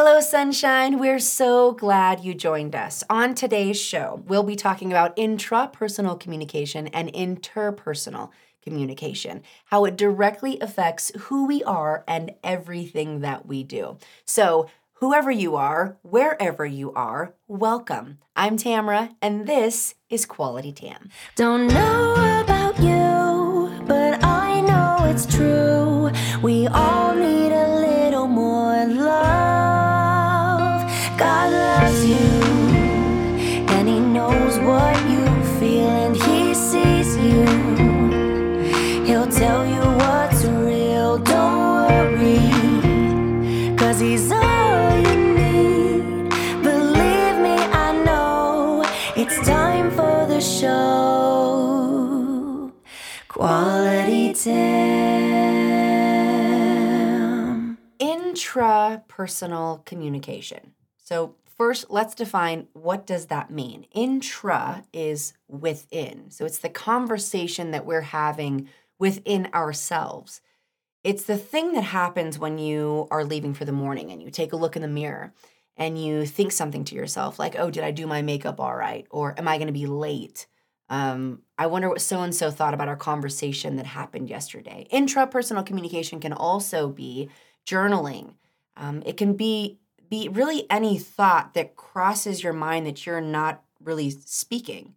Hello, sunshine. We're so glad you joined us. On today's show, we'll be talking about intrapersonal communication and interpersonal communication, how it directly affects who we are and everything that we do. So, whoever you are, wherever you are, welcome. I'm Tamra, and this is Quality Tam. Don't know about you, but I know it's true. We all Time. Intrapersonal communication. So, first, let's define what does that mean? Intra is within. So, it's the conversation that we're having within ourselves. It's the thing that happens when you are leaving for the morning and you take a look in the mirror and you think something to yourself like, oh, did I do my makeup all right? Or am I going to be late? Um, I wonder what so and so thought about our conversation that happened yesterday. Intrapersonal communication can also be journaling. Um, it can be be really any thought that crosses your mind that you're not really speaking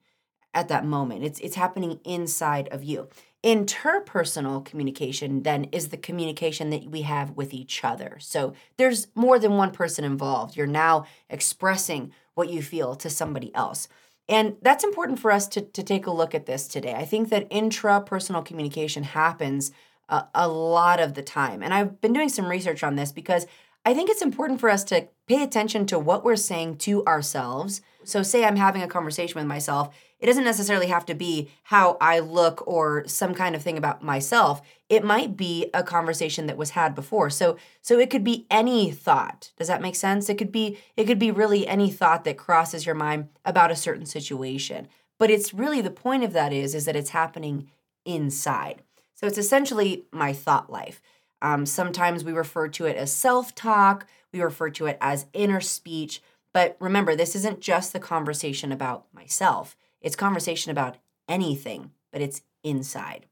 at that moment. It's it's happening inside of you. Interpersonal communication then is the communication that we have with each other. So there's more than one person involved. You're now expressing what you feel to somebody else. And that's important for us to, to take a look at this today. I think that intrapersonal communication happens a, a lot of the time. And I've been doing some research on this because I think it's important for us to pay attention to what we're saying to ourselves. So, say I'm having a conversation with myself, it doesn't necessarily have to be how I look or some kind of thing about myself. It might be a conversation that was had before. So, so it could be any thought. Does that make sense? It could be it could be really any thought that crosses your mind about a certain situation. But it's really the point of that is is that it's happening inside. So it's essentially my thought life. Um, sometimes we refer to it as self talk, we refer to it as inner speech. But remember, this isn't just the conversation about myself, it's conversation about anything, but it's inside.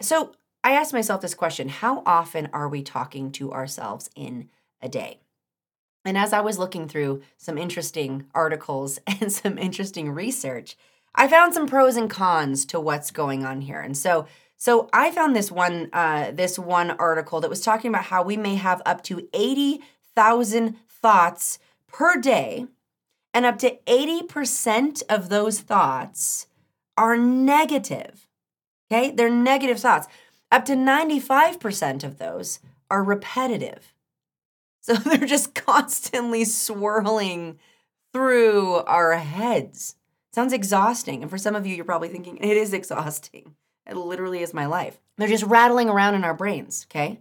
So I asked myself this question How often are we talking to ourselves in a day? And as I was looking through some interesting articles and some interesting research, I found some pros and cons to what's going on here. And so so I found this one uh, this one article that was talking about how we may have up to 80,000 thoughts per day and up to 80% of those thoughts are negative. Okay? They're negative thoughts. Up to 95% of those are repetitive. So they're just constantly swirling through our heads. Sounds exhausting. And for some of you, you're probably thinking, it is exhausting. It literally is my life. They're just rattling around in our brains, okay?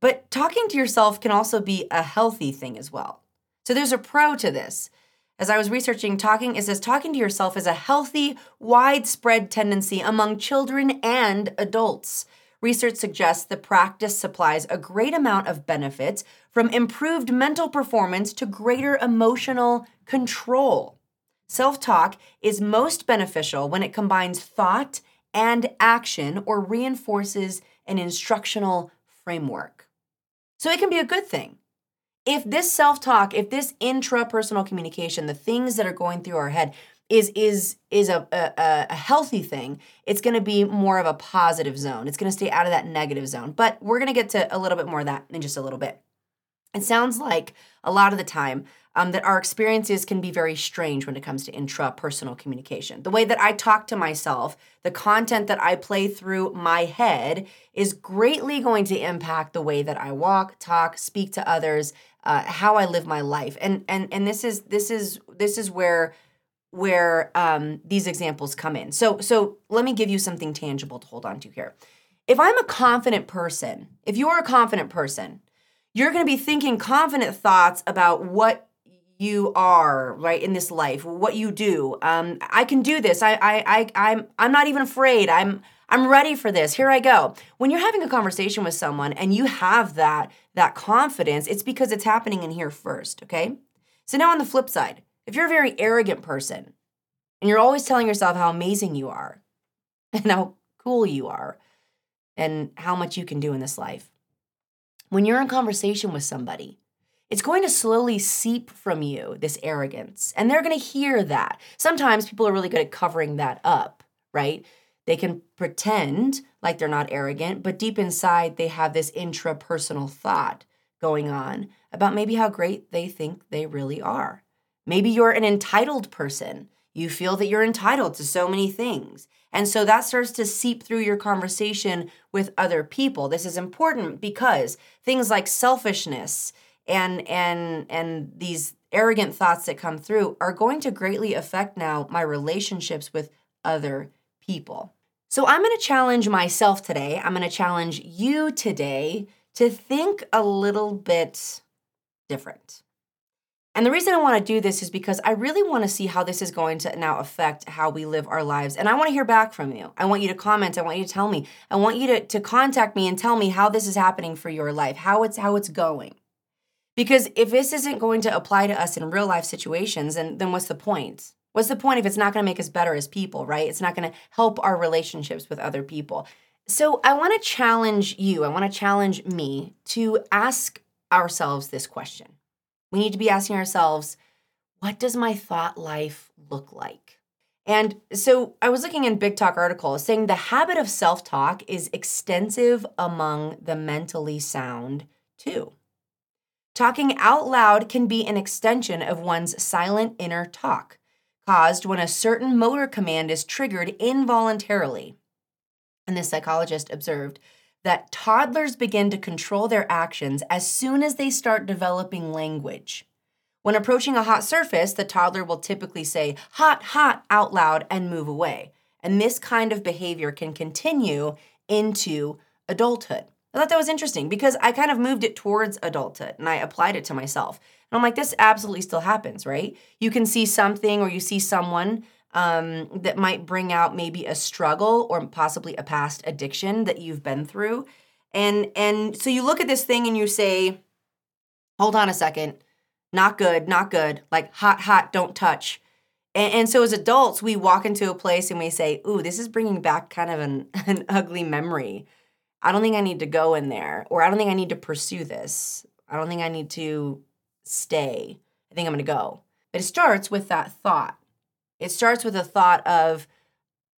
But talking to yourself can also be a healthy thing as well. So there's a pro to this. As I was researching talking, it says talking to yourself is a healthy, widespread tendency among children and adults. Research suggests the practice supplies a great amount of benefits from improved mental performance to greater emotional control. Self talk is most beneficial when it combines thought and action or reinforces an instructional framework. So it can be a good thing. If this self talk, if this intrapersonal communication, the things that are going through our head, is is is a, a, a healthy thing it's going to be more of a positive zone. It's going to stay out of that negative zone. But we're going to get to a little bit more of that in just a little bit. It sounds like a lot of the time um, that our experiences can be very strange when it comes to intrapersonal communication. The way that I talk to myself, the content that I play through my head is greatly going to impact the way that I walk, talk, speak to others, uh, how I live my life. And and and this is this is this is where where um, these examples come in. So so let me give you something tangible to hold on to here. If I'm a confident person, if you're a confident person, you're going to be thinking confident thoughts about what you are right in this life what you do um, i can do this I, I i i'm i'm not even afraid i'm I'm ready for this. Here I go. When you're having a conversation with someone and you have that that confidence, it's because it's happening in here first, okay? So now on the flip side, if you're a very arrogant person and you're always telling yourself how amazing you are and how cool you are and how much you can do in this life. When you're in conversation with somebody, it's going to slowly seep from you, this arrogance, and they're going to hear that. Sometimes people are really good at covering that up, right? They can pretend like they're not arrogant, but deep inside, they have this intrapersonal thought going on about maybe how great they think they really are. Maybe you're an entitled person. You feel that you're entitled to so many things. And so that starts to seep through your conversation with other people. This is important because things like selfishness and and and these arrogant thoughts that come through are going to greatly affect now my relationships with other people. So I'm going to challenge myself today. I'm going to challenge you today to think a little bit different. And the reason I want to do this is because I really want to see how this is going to now affect how we live our lives. And I want to hear back from you. I want you to comment. I want you to tell me. I want you to, to contact me and tell me how this is happening for your life, how it's how it's going. Because if this isn't going to apply to us in real life situations, then, then what's the point? What's the point if it's not going to make us better as people, right? It's not going to help our relationships with other people. So I want to challenge you, I want to challenge me to ask ourselves this question. We need to be asking ourselves, what does my thought life look like? And so I was looking in Big Talk article saying the habit of self talk is extensive among the mentally sound too. Talking out loud can be an extension of one's silent inner talk caused when a certain motor command is triggered involuntarily. And the psychologist observed that toddlers begin to control their actions as soon as they start developing language. When approaching a hot surface, the toddler will typically say, hot, hot, out loud and move away. And this kind of behavior can continue into adulthood. I thought that was interesting because I kind of moved it towards adulthood and I applied it to myself. And I'm like, this absolutely still happens, right? You can see something or you see someone um, that might bring out maybe a struggle or possibly a past addiction that you've been through. And and so you look at this thing and you say, hold on a second, not good, not good, like hot, hot, don't touch. And, so as adults, we walk into a place and we say, ooh, this is bringing back kind of an, an ugly memory. I don't think I need to go in there, or I don't think I need to pursue this. I don't think I need to stay. I think I'm going to go. But it starts with that thought. It starts with a thought of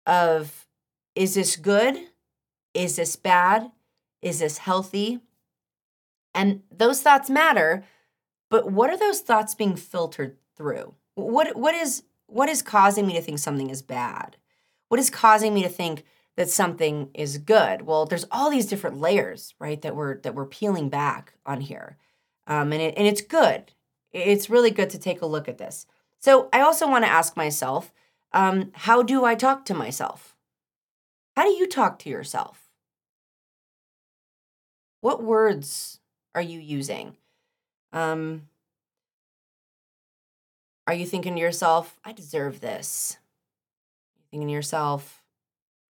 of is this good? Is this bad? Is this healthy? And those thoughts matter, but what are those thoughts being filtered through? What what is what is causing me to think something is bad? What is causing me to think that something is good? Well, there's all these different layers, right? That we're that we're peeling back on here um, and it, and it's good. It's really good to take a look at this. So I also want to ask myself, um, how do I talk to myself? How do you talk to yourself? What words are you using? Um, are you thinking to yourself, I deserve this? Thinking to yourself,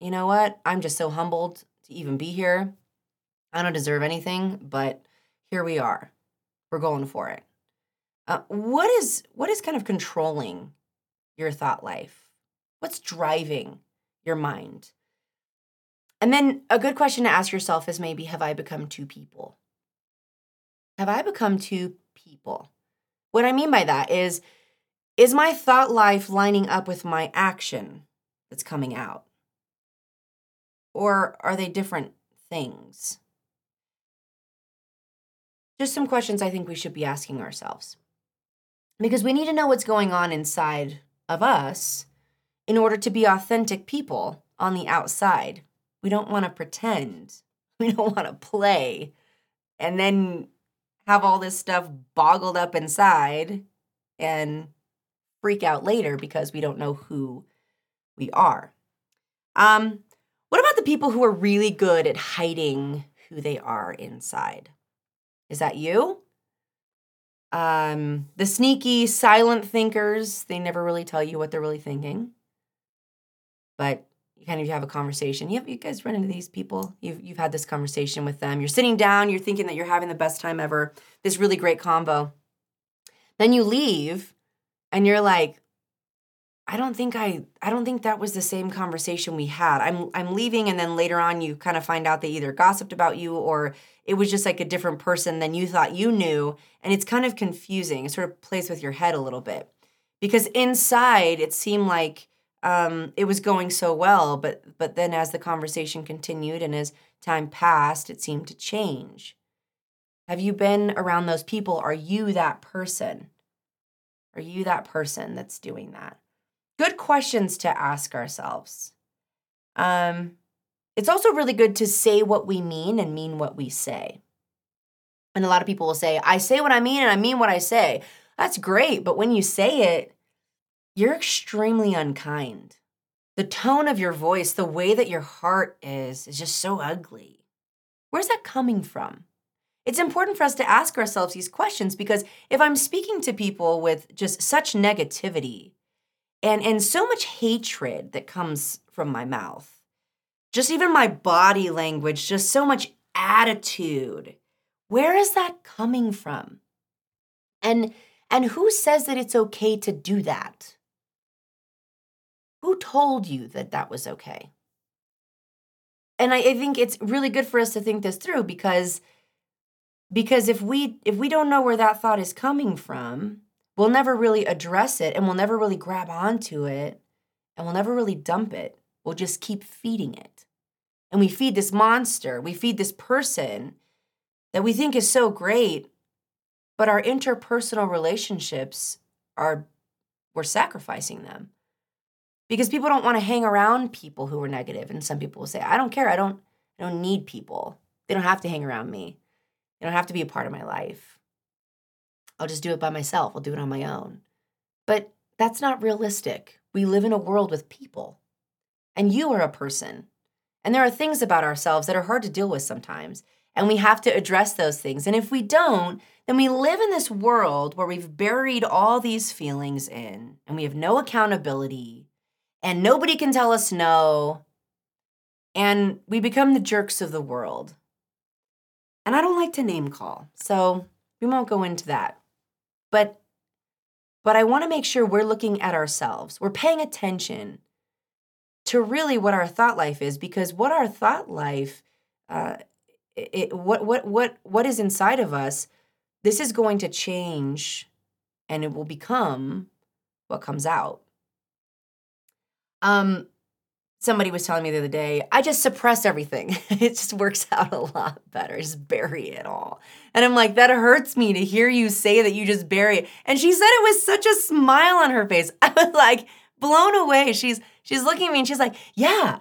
you know what? I'm just so humbled to even be here. I don't deserve anything, but here we are we're going for it. Uh, what is what is kind of controlling your thought life? What's driving your mind? And then a good question to ask yourself is maybe have I become two people? Have I become two people? What I mean by that is is my thought life lining up with my action that's coming out? Or are they different things? just some questions I think we should be asking ourselves. Because we need to know what's going on inside of us in order to be authentic people on the outside. We don't want to pretend, we don't want to play, and then have all this stuff boggled up inside and freak out later because we don't know who we are. Um, what about the people who are really good at hiding who they are inside? Is that you? Um, the sneaky, silent thinkers, they never really tell you what they're really thinking. But you kind of have a conversation. You, have, you guys run into these people. You've, you've had this conversation with them. You're sitting down, you're thinking that you're having the best time ever, this really great combo. Then you leave and you're like, I don't think I I don't think that was the same conversation we had. I'm I'm leaving and then later on you kind of find out they either gossiped about you or it was just like a different person than you thought you knew and it's kind of confusing. It sort of plays with your head a little bit. Because inside it seemed like um, it was going so well, but but then as the conversation continued and as time passed, it seemed to change. Have you been around those people? Are you that person? Are you that person that's doing that? Good questions to ask ourselves. Um, it's also really good to say what we mean and mean what we say. And a lot of people will say, I say what I mean and I mean what I say. That's great. But when you say it, you're extremely unkind. The tone of your voice, the way that your heart is, is just so ugly. Where's that coming from? It's important for us to ask ourselves these questions because if I'm speaking to people with just such negativity, and and so much hatred that comes from my mouth. Just even my body language just so much attitude. Where is that coming from? And and who says that it's okay to do that? Who told you that that was okay? And I, I think it's really good for us to think this through because because if we if we don't know where that thought is coming from we'll never really address it and we'll never really grab onto it and we'll never really dump it. We'll just keep feeding it. And we feed this monster, we feed this person that we think is so great, but our interpersonal relationships are, we're sacrificing them. Because people don't want to hang around people who are negative. And some people will say, I don't care. I don't, I don't need people. They don't have to hang around me. They don't have to be a part of my life. I'll just do it by myself. I'll do it on my own. But that's not realistic. We live in a world with people, and you are a person. And there are things about ourselves that are hard to deal with sometimes, and we have to address those things. And if we don't, then we live in this world where we've buried all these feelings in, and we have no accountability, and nobody can tell us no, and we become the jerks of the world. And I don't like to name call, so we won't go into that. But but I want to make sure we're looking at ourselves. We're paying attention to really what our thought life is because what our thought life uh, it, what what what what is inside of us this is going to change and it will become what comes out um somebody was telling me the other day, I just suppress everything. it just works out a lot better. Just bury it all. And I'm like, that hurts me to hear you say that you just bury it. And she said it was such a smile on her face. I was like blown away. She's she's looking at me and she's like, yeah,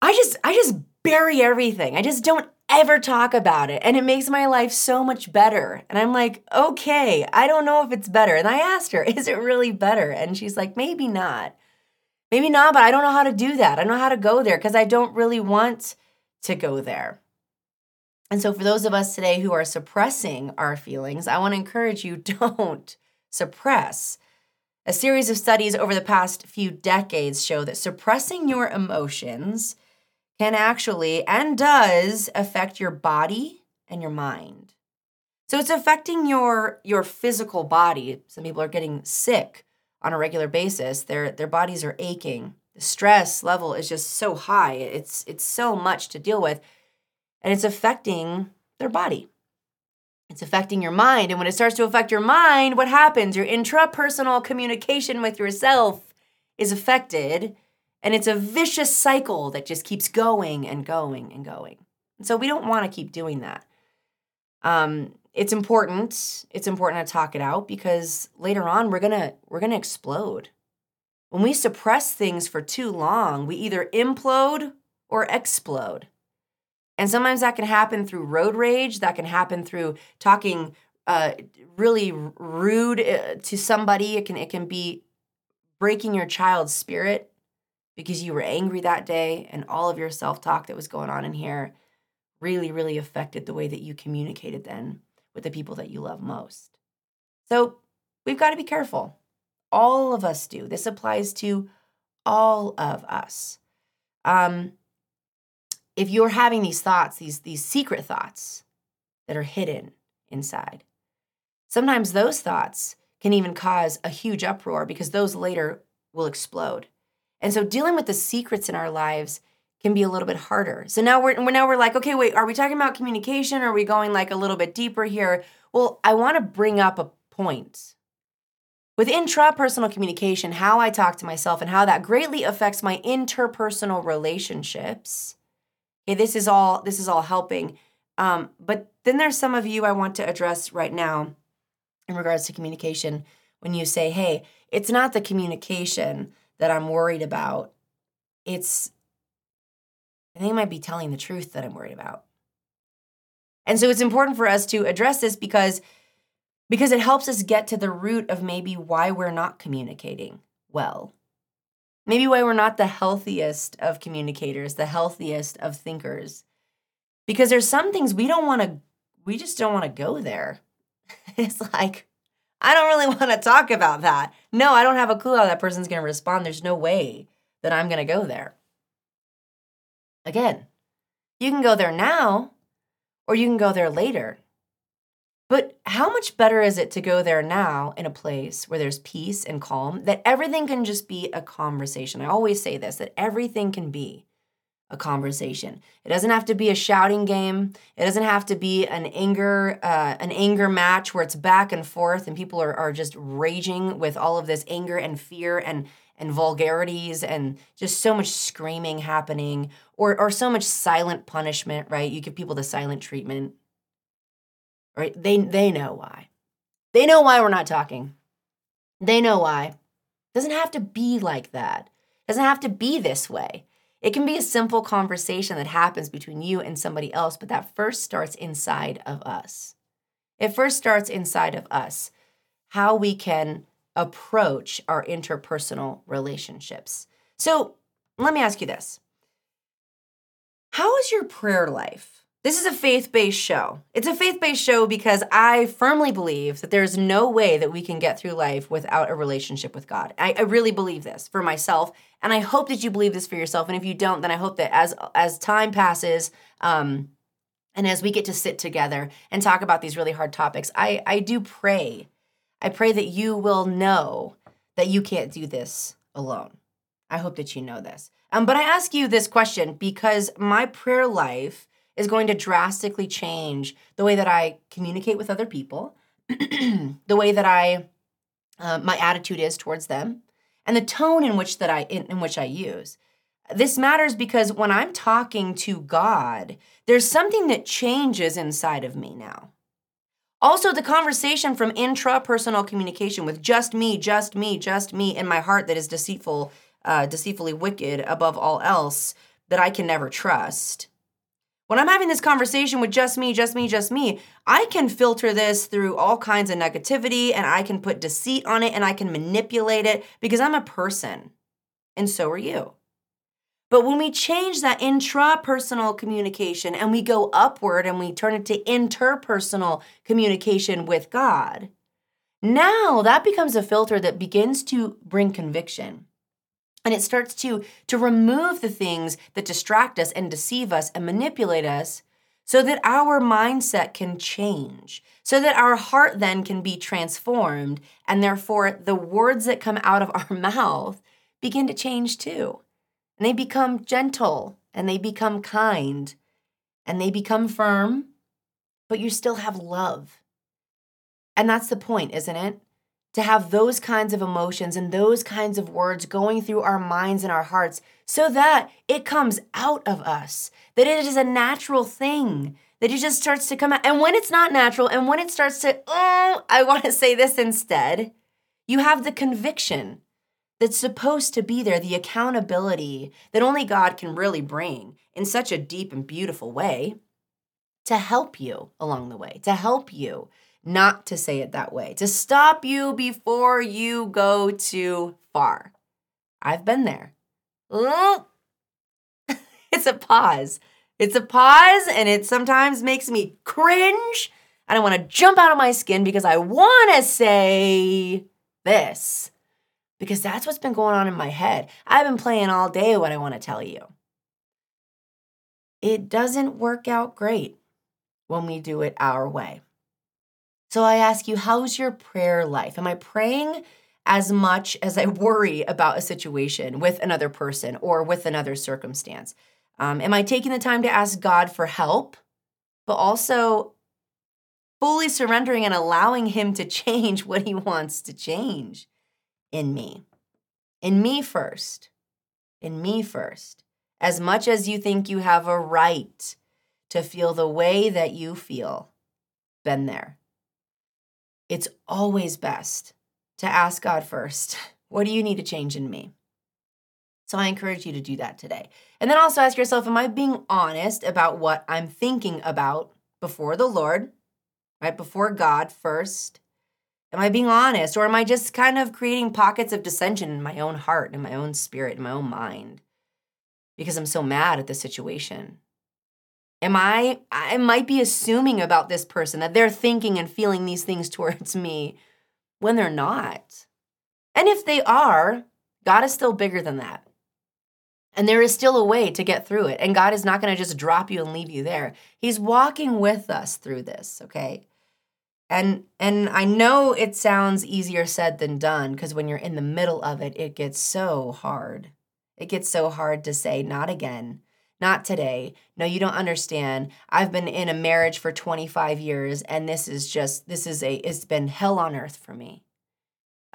I just I just bury everything. I just don't ever talk about it. And it makes my life so much better. And I'm like, okay, I don't know if it's better. And I asked her, is it really better? And she's like, maybe not. Maybe not, but I don't know how to do that. I don't know how to go there because I don't really want to go there. And so, for those of us today who are suppressing our feelings, I want to encourage you don't suppress. A series of studies over the past few decades show that suppressing your emotions can actually and does affect your body and your mind. So it's affecting your your physical body. Some people are getting sick on a regular basis. Their their bodies are aching. The stress level is just so high. It's it's so much to deal with. And it's affecting their body. It's affecting your mind. And when it starts to affect your mind, what happens? Your intrapersonal communication with yourself is affected. And it's a vicious cycle that just keeps going and going and going. And so we don't want to keep doing that. Um, it's important it's important to talk it out because later on we're to we're to explode. When we suppress things for too long we either implode or explode. And sometimes that can happen through road rage that can happen through talking uh, really rude uh, to somebody. It can it can be breaking your child's spirit because you were angry that day and all of your self-talk that was going on in here really really affected the way that you communicated then with the people that you love most. So we've got to be careful. All of us do. This applies to all of us. Um, if you're having these thoughts, these these secret thoughts that are hidden inside, sometimes those thoughts can even cause a huge uproar because those later will explode. And so dealing with the secrets in our lives can be a little bit harder. So now we're now we're like, okay, wait, are we talking about communication? Or are we going like a little bit deeper here? Well, I want to bring up a point. With intrapersonal communication, how I talk to myself and how that greatly affects my interpersonal relationships. Okay, this is all this is all helping. Um, but then there's some of you I want to address right now in regards to communication when you say, hey, it's not the communication that I'm worried about. It's, Think I might be telling the truth that I'm worried about. And so it's important for us to address this because because it helps us get to the root of maybe why we're not communicating well. Maybe why we're not the healthiest of communicators, the healthiest of thinkers. Because there's some things we don't want to we just don't want to go there. it's like I don't really want to talk about that. No, I don't have a clue how that person's going to respond. There's no way that I'm going to go there. Again, you can go there now or you can go there later. But how much better is it to go there now in a place where there's peace and calm, that everything can just be a conversation? I always say this that everything can be a conversation. It doesn't have to be a shouting game. It doesn't have to be an anger uh, an anger match where it's back and forth and people are, are just raging with all of this anger and fear and and vulgarities and just so much screaming happening or or so much silent punishment, right? You give people the silent treatment. Right? They they know why. They know why we're not talking. They know why. It doesn't have to be like that. It doesn't have to be this way. It can be a simple conversation that happens between you and somebody else, but that first starts inside of us. It first starts inside of us, how we can approach our interpersonal relationships. So let me ask you this How is your prayer life? This is a faith based show. It's a faith based show because I firmly believe that there's no way that we can get through life without a relationship with God. I, I, really believe this for myself, and I hope that you believe this for yourself. And if you don't, then I hope that as as time passes, um, and as we get to sit together and talk about these really hard topics, I I do pray. I pray that you will know that you can't do this alone. I hope that you know this. Um, but I ask you this question because my prayer life is going to drastically change the way that I communicate with other people, the way that I uh, my attitude is towards them, and the tone in which that I in, in which I use. This matters because when I'm talking to God, there's something that changes inside of me now. Also, the conversation from intrapersonal communication with just me, just me, just me in my heart that is deceitful, uh, deceitfully wicked above all else, that I can never trust when I'm having this conversation with just me, just me, just me, I can filter this through all kinds of negativity and I can put deceit on it and I can manipulate it because I'm a person and so are you. But when we change that intrapersonal communication and we go upward and we turn it to interpersonal communication with God, now that becomes a filter that begins to bring conviction. And it starts to to remove the things that distract us and deceive us and manipulate us so that our mindset can change so that our heart then can be transformed and therefore the words that come out of our mouth begin to change too and they become gentle and they become kind and they become firm but you still have love and that's the point isn't it to have those kinds of emotions and those kinds of words going through our minds and our hearts so that it comes out of us, that it is a natural thing, that it just starts to come out. And when it's not natural and when it starts to, oh, I want to say this instead, you have the conviction that's supposed to be there, the accountability that only God can really bring in such a deep and beautiful way to help you along the way, to help you not to say it that way, to stop you before you go too far. I've been there. it's a pause. It's a pause, and it sometimes makes me cringe. I don't want to jump out of my skin because I want to say this because that's what's been going on in my head. I've been playing all day what I want to tell you. it doesn't work out great when we do it our way. So I ask you, how's your prayer life? Am I praying as much as I worry about a situation with another person or with another circumstance? Um, am I taking the time to ask God for help, but also fully surrendering and allowing Him to change what He wants to change in me? In me first. In me first. As much as you think you have a right to feel the way that you feel, been there. It's always best to ask God first, what do you need to change in me? So I encourage you to do that today. And then also ask yourself, am I being honest about what I'm thinking about before the Lord, right? Before God first? Am I being honest? Or am I just kind of creating pockets of dissension in my own heart, in my own spirit, in my own mind? Because I'm so mad at the situation. Am I, I might be assuming about this person that they're thinking and feeling these things towards me when they're not. And if they are, God is still bigger than that. And there is still a way to get through it. And God is not going to just drop you and leave you there. He's walking with us through this, okay? And and I know it sounds easier said than done because when you're in the middle of it, it gets so hard. It gets so hard to say not again. Not today. No, you don't understand. I've been in a marriage for 25 years and this is just this is a it's been hell on earth for me.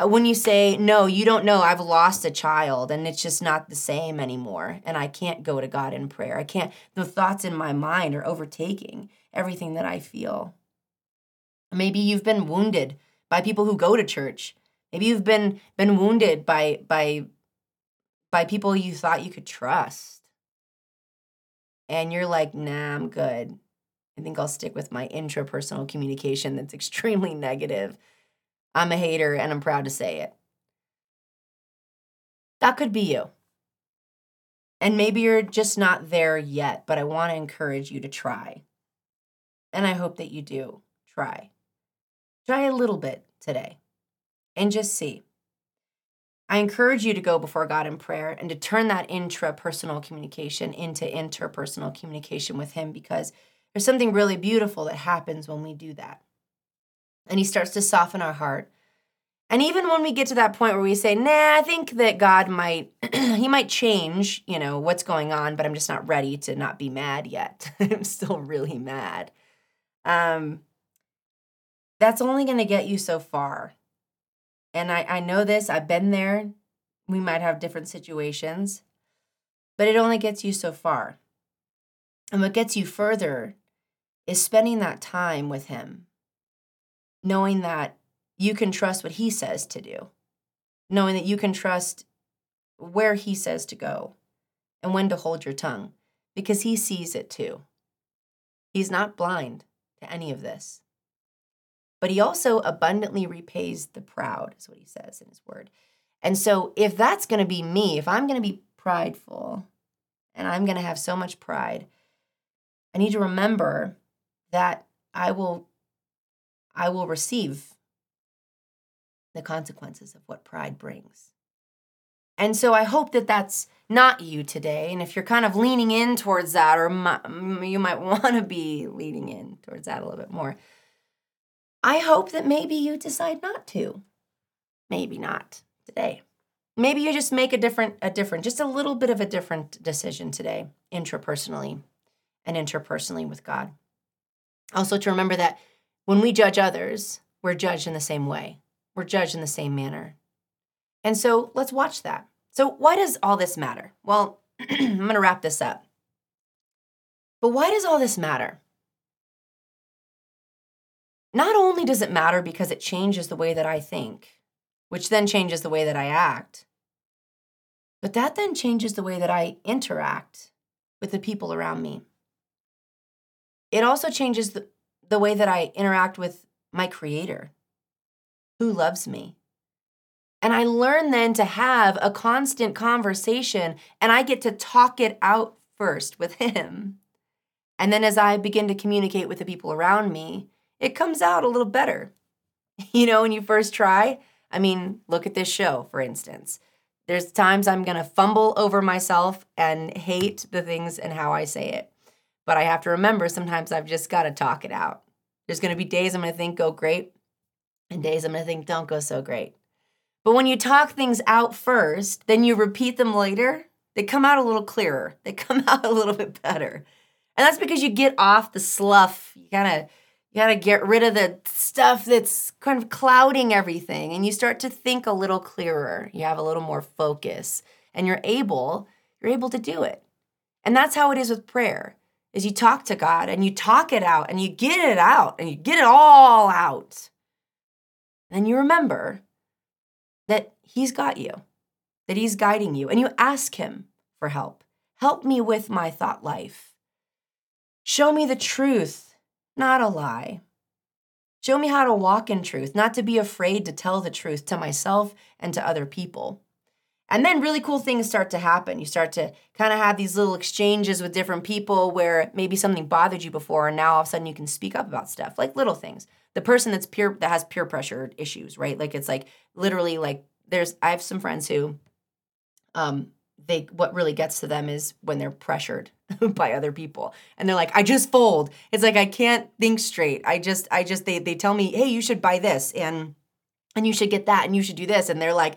Uh, when you say, no, you don't know, I've lost a child and it's just not the same anymore. And I can't go to God in prayer. I can't, the thoughts in my mind are overtaking everything that I feel. Maybe you've been wounded by people who go to church. Maybe you've been been wounded by by by people you thought you could trust. And you're like, nah, I'm good. I think I'll stick with my intrapersonal communication that's extremely negative I'm a hater and I'm proud to say it. That could be you. And maybe you're just not there yet, but I want to encourage you to try. And I hope that you do try. Try a little bit today and just see. I encourage you to go before God in prayer and to turn that intrapersonal communication into interpersonal communication with Him because there's something really beautiful that happens when we do that and he starts to soften our heart. And even when we get to that point where we say, nah, I think that God might, he might change, you know, what's going on, but I'm just not ready to not be mad yet. I'm still really mad. Um, that's only going to get you so far. And I, I know this, I've been there. We might have different situations, but it only gets you so far. And what gets you further is spending that time with him knowing that you can trust what he says to do, knowing that you can trust where he says to go and when to hold your tongue because he sees it too. He's not blind to any of this. But he also abundantly repays the proud, is what he says in his word. And so, if that's going to be me, if I'm going to be prideful and I'm going to have so much pride, I need to remember that I will I will receive the consequences of what pride brings. And so I hope that that's not you today. And if you're kind of leaning in towards that, or you might want to be leaning in towards that a little bit more, I hope that maybe you decide not to. Maybe not today. Maybe you just make a different, a different, just a little bit of a different decision today, intrapersonally and interpersonally with God. Also, to remember that when we judge others, we're judged in the same way, we're judged in the same manner. And so let's watch that. So, why does all this matter? Well, I'm going to wrap this up. But why does all this matter? Not only does it matter because it changes the way that I think, which then changes the way that I act, but that then changes the way that I interact with the people around me. It also changes the, the way that I interact with my creator who loves me. And I learn then to have a constant conversation and I get to talk it out first with him. And then as I begin to communicate with the people around me, it comes out a little better. You know, when you first try, I mean, look at this show, for instance. There's times I'm going to fumble over myself and hate the things and how I say it. But I have to remember sometimes I've just got to talk it out. There's going to be days I'm going to think go great and days I'm going to think don't go so great. But when you talk things out first, then you repeat them later, they come out a little clearer. They come out a little bit better. And that's because you get off the sluff. You gotta you gotta get rid of the stuff that's kind of clouding everything and you start to think a little clearer. You have a little more focus and you're able, you're able to do it. And that's how it is with prayer. Is you talk to God and you talk it out and you get it out and you get it all out. And you remember that He's got you, that He's guiding you, and you ask Him for help. Help me with my thought life. Show me the truth, not a lie. Show me how to walk in truth, not to be afraid to tell the truth to myself and to other people. And then really cool things start to happen. You start to kind of have these little exchanges with different people where maybe something bothered you before and now all of a sudden you can speak up about stuff, like little things. The person that's peer that has peer pressure issues, right? Like it's like literally like there's I have some friends who um they what really gets to them is when they're pressured by other people. And they're like i just fold. It's like i can't think straight. I just i just they they tell me hey you should buy this and and you should get that and you should do this and they're like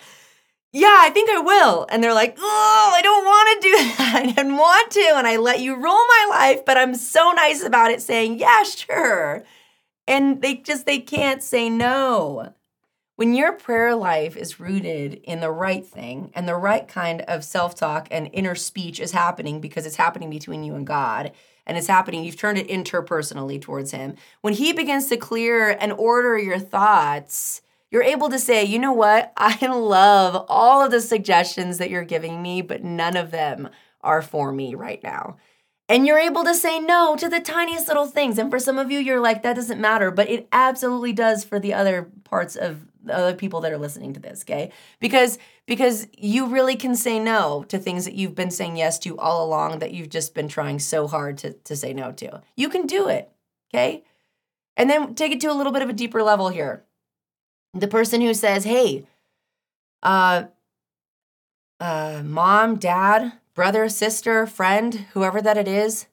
yeah i think i will. And they're like oh i don't want to do that. I didn't want to and i let you rule my life but i'm so nice about it saying yeah sure. And they just they can't say no when your prayer life is rooted in the right thing and the right kind of self talk and inner speech is happening because it's happening between you and God, and it's happening, you've turned it interpersonally towards Him. When He begins to clear and order your thoughts, you're able to say, you know what? I love all of the suggestions that you're giving me, but none of them are for me right now. And you're able to say no to the tiniest little things. And for some of you, you're like, that doesn't matter, but it absolutely does for the other parts of other people that are listening to this, okay? Because because you really can say no to things that you've been saying yes to all along that you've just been trying so hard to to say no to. You can do it, okay? And then take it to a little bit of a deeper level here. The person who says, "Hey, uh uh mom, dad, brother, sister, friend, whoever that it is,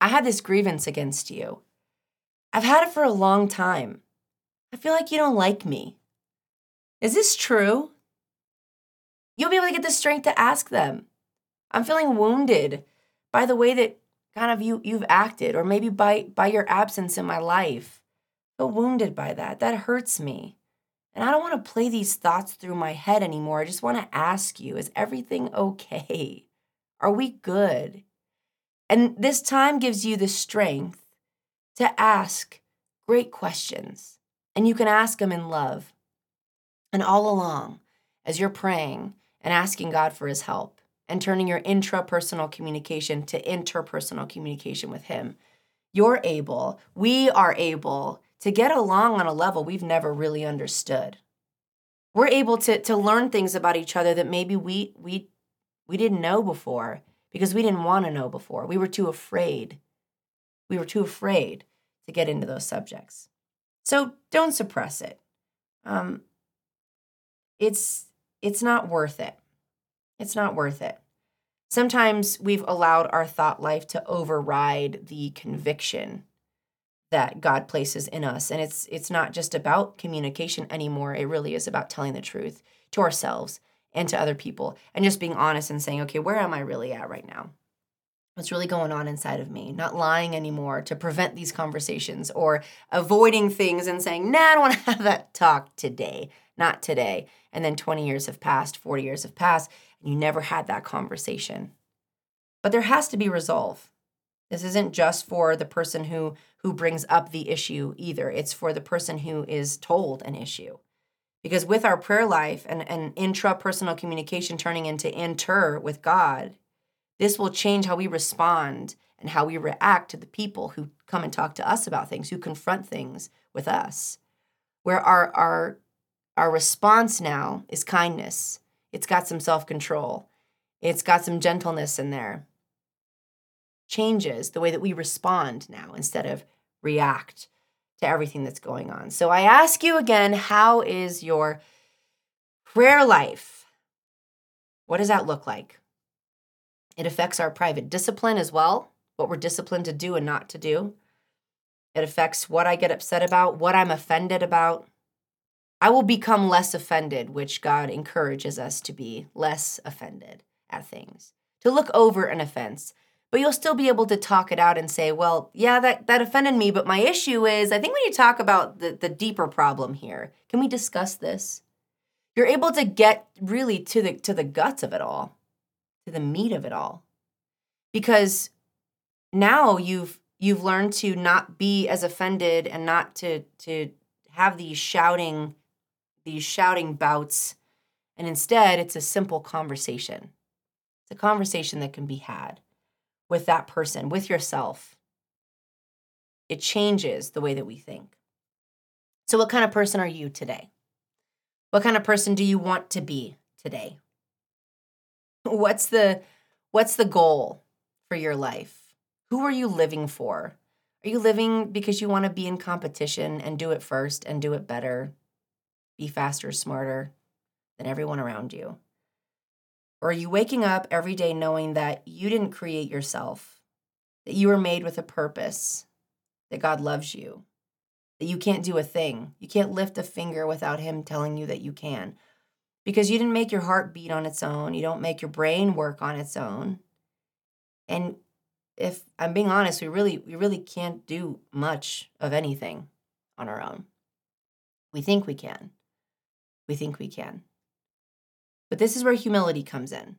I have this grievance against you. I've had it for a long time. I feel like you don't like me. Is this true? You'll be able to get the strength to ask them. I'm feeling wounded by the way that kind of you you've acted or maybe by by your absence in my life. Feel wounded by that. That hurts me. And I don't want to play these thoughts through my head anymore. I just want to ask you, is everything okay? Are we good? And this time gives you the strength to ask great questions. And you can ask them in love. And all along, as you're praying and asking God for his help and turning your intrapersonal communication to interpersonal communication with him, you're able, we are able to get along on a level we've never really understood. We're able to, to learn things about each other that maybe we, we, we didn't know before because we didn't want to know before. We were too afraid. We were too afraid to get into those subjects. So don't suppress it. Um, it's it's not worth it. It's not worth it. Sometimes we've allowed our thought life to override the conviction that God places in us and it's it's not just about communication anymore. It really is about telling the truth to ourselves and to other people and just being honest and saying, "Okay, where am I really at right now?" what's really going on inside of me, not lying anymore to prevent these conversations or avoiding things and saying, nah, I don't want to have that talk today, not today. And then 20 years have passed, 40 years have passed, and you never had that conversation. But there has to be resolve. This isn't just for the person who who brings up the issue either. It's for the person who is told an issue. Because with our prayer life and, and intrapersonal communication turning into inter with God, this will change how we respond and how we react to the people who come and talk to us about things, who confront things with us. Where our our our response now is kindness. It's got some self-control. It's got some gentleness in there. Changes the way that we respond now instead of react to everything that's going on. So I ask you again, how is your prayer life? What does that look like? It affects our private discipline as well. what we're disciplined to do and not to do. It affects what I get upset about, what I'm offended about. I will become less offended, which God encourages us to be less offended at things, to look over an offense. But you'll still be able to talk it out and say, well, yeah, that, that offended me, but my issue is I think we need to talk about the, the deeper problem here. Can we discuss this? You're able to get really to the to the guts of it all, to the meat of it all. Because now you've you've learned to not be as offended and not to to have these shouting these shouting bouts and instead it's a simple conversation. It's a conversation that can be had with that person with yourself. It changes the way that we think. So what kind of person are you today? What kind of person do you want to be today? What's the what's the goal for your life? Who are you living for? Are you living because you want to be in competition and do it first and do it better, be faster, smarter than everyone around you? Or are you waking up every day knowing that you didn't create yourself, that you were made with a purpose, that God loves you, that you can't do a thing, you can't lift a finger without Him telling you that you can? Because you didn't make your heart beat on its own, you don't make your brain work on its own. And if I'm being honest, we really we really can't do much of anything on our own. We think we can. We think we can. But this is where humility comes in.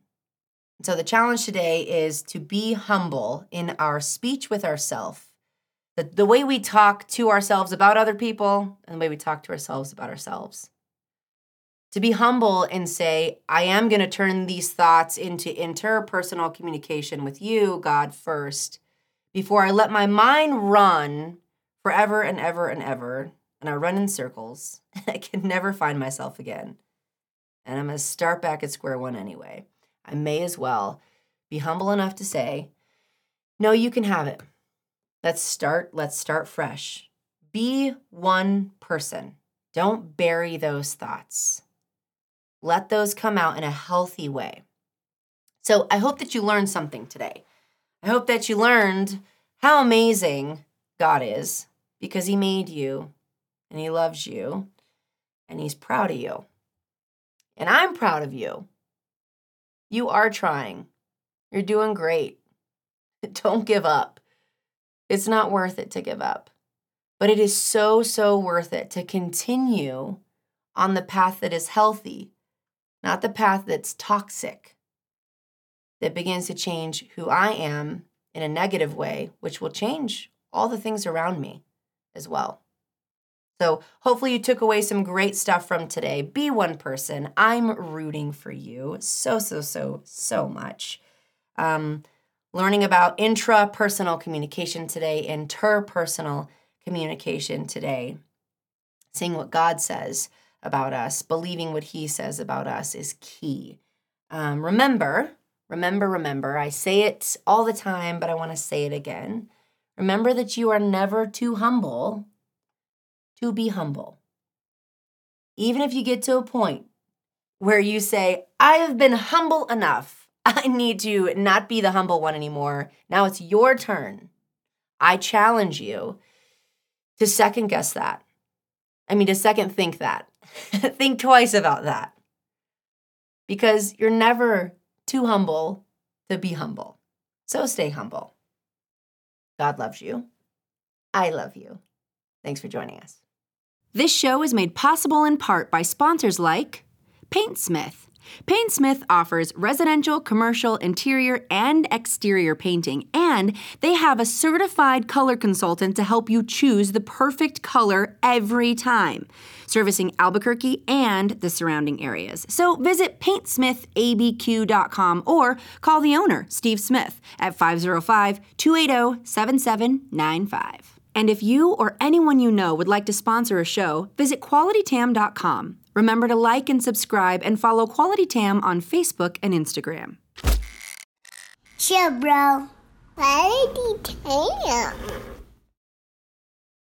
So the challenge today is to be humble in our speech with ourselves. The, the way we talk to ourselves about other people and the way we talk to ourselves about ourselves to be humble and say, I am going to turn these thoughts into interpersonal communication with you, God, first, before I let my mind run forever and ever and ever. And I run in circles. and I can never find myself again. And I'm going to start back at square one anyway. I may as well be humble enough to say, No, you can have it. Let's start. Let's start fresh. Be one person. Don't bury those thoughts. Let those come out in a healthy way. So I hope that you learned something today. I hope that you learned how amazing God is because He made you and He loves you and He's proud of you. And I'm proud of you. You are trying, you're doing great. Don't give up. It's not worth it to give up, but it is so, so worth it to continue on the path that is healthy not the path that's toxic, that begins to change who I am in a negative way, which will change all the things around me as well. So, hopefully, you took away some great stuff from today. Be one person. I'm rooting for you so, so, so, so much. Um, learning about intrapersonal communication today, interpersonal communication today, seeing what God says about us, believing what he says about us is key. Um, remember, remember, remember, I say it all the time, but I want to say it again. Remember that you are never too humble to be humble. Even if you get to a point where you say, I have been humble enough, I need to not be the humble one anymore. Now it's your turn. I challenge you to second guess that. I mean, to second think that. think twice about that. Because you're never too humble to be humble. So stay humble. God loves you. I love you. Thanks for joining us. This show is made possible in part by sponsors like Paintsmith Paintsmith offers residential, commercial, interior, and exterior painting, and they have a certified color consultant to help you choose the perfect color every time, servicing Albuquerque and the surrounding areas. So visit paintsmithabq.com or call the owner, Steve Smith, at 505 280 7795. And if you or anyone you know would like to sponsor a show, visit qualitytam.com. Remember to like and subscribe and follow Quality Tam on Facebook and Instagram. Chill, bro. Quality Tam.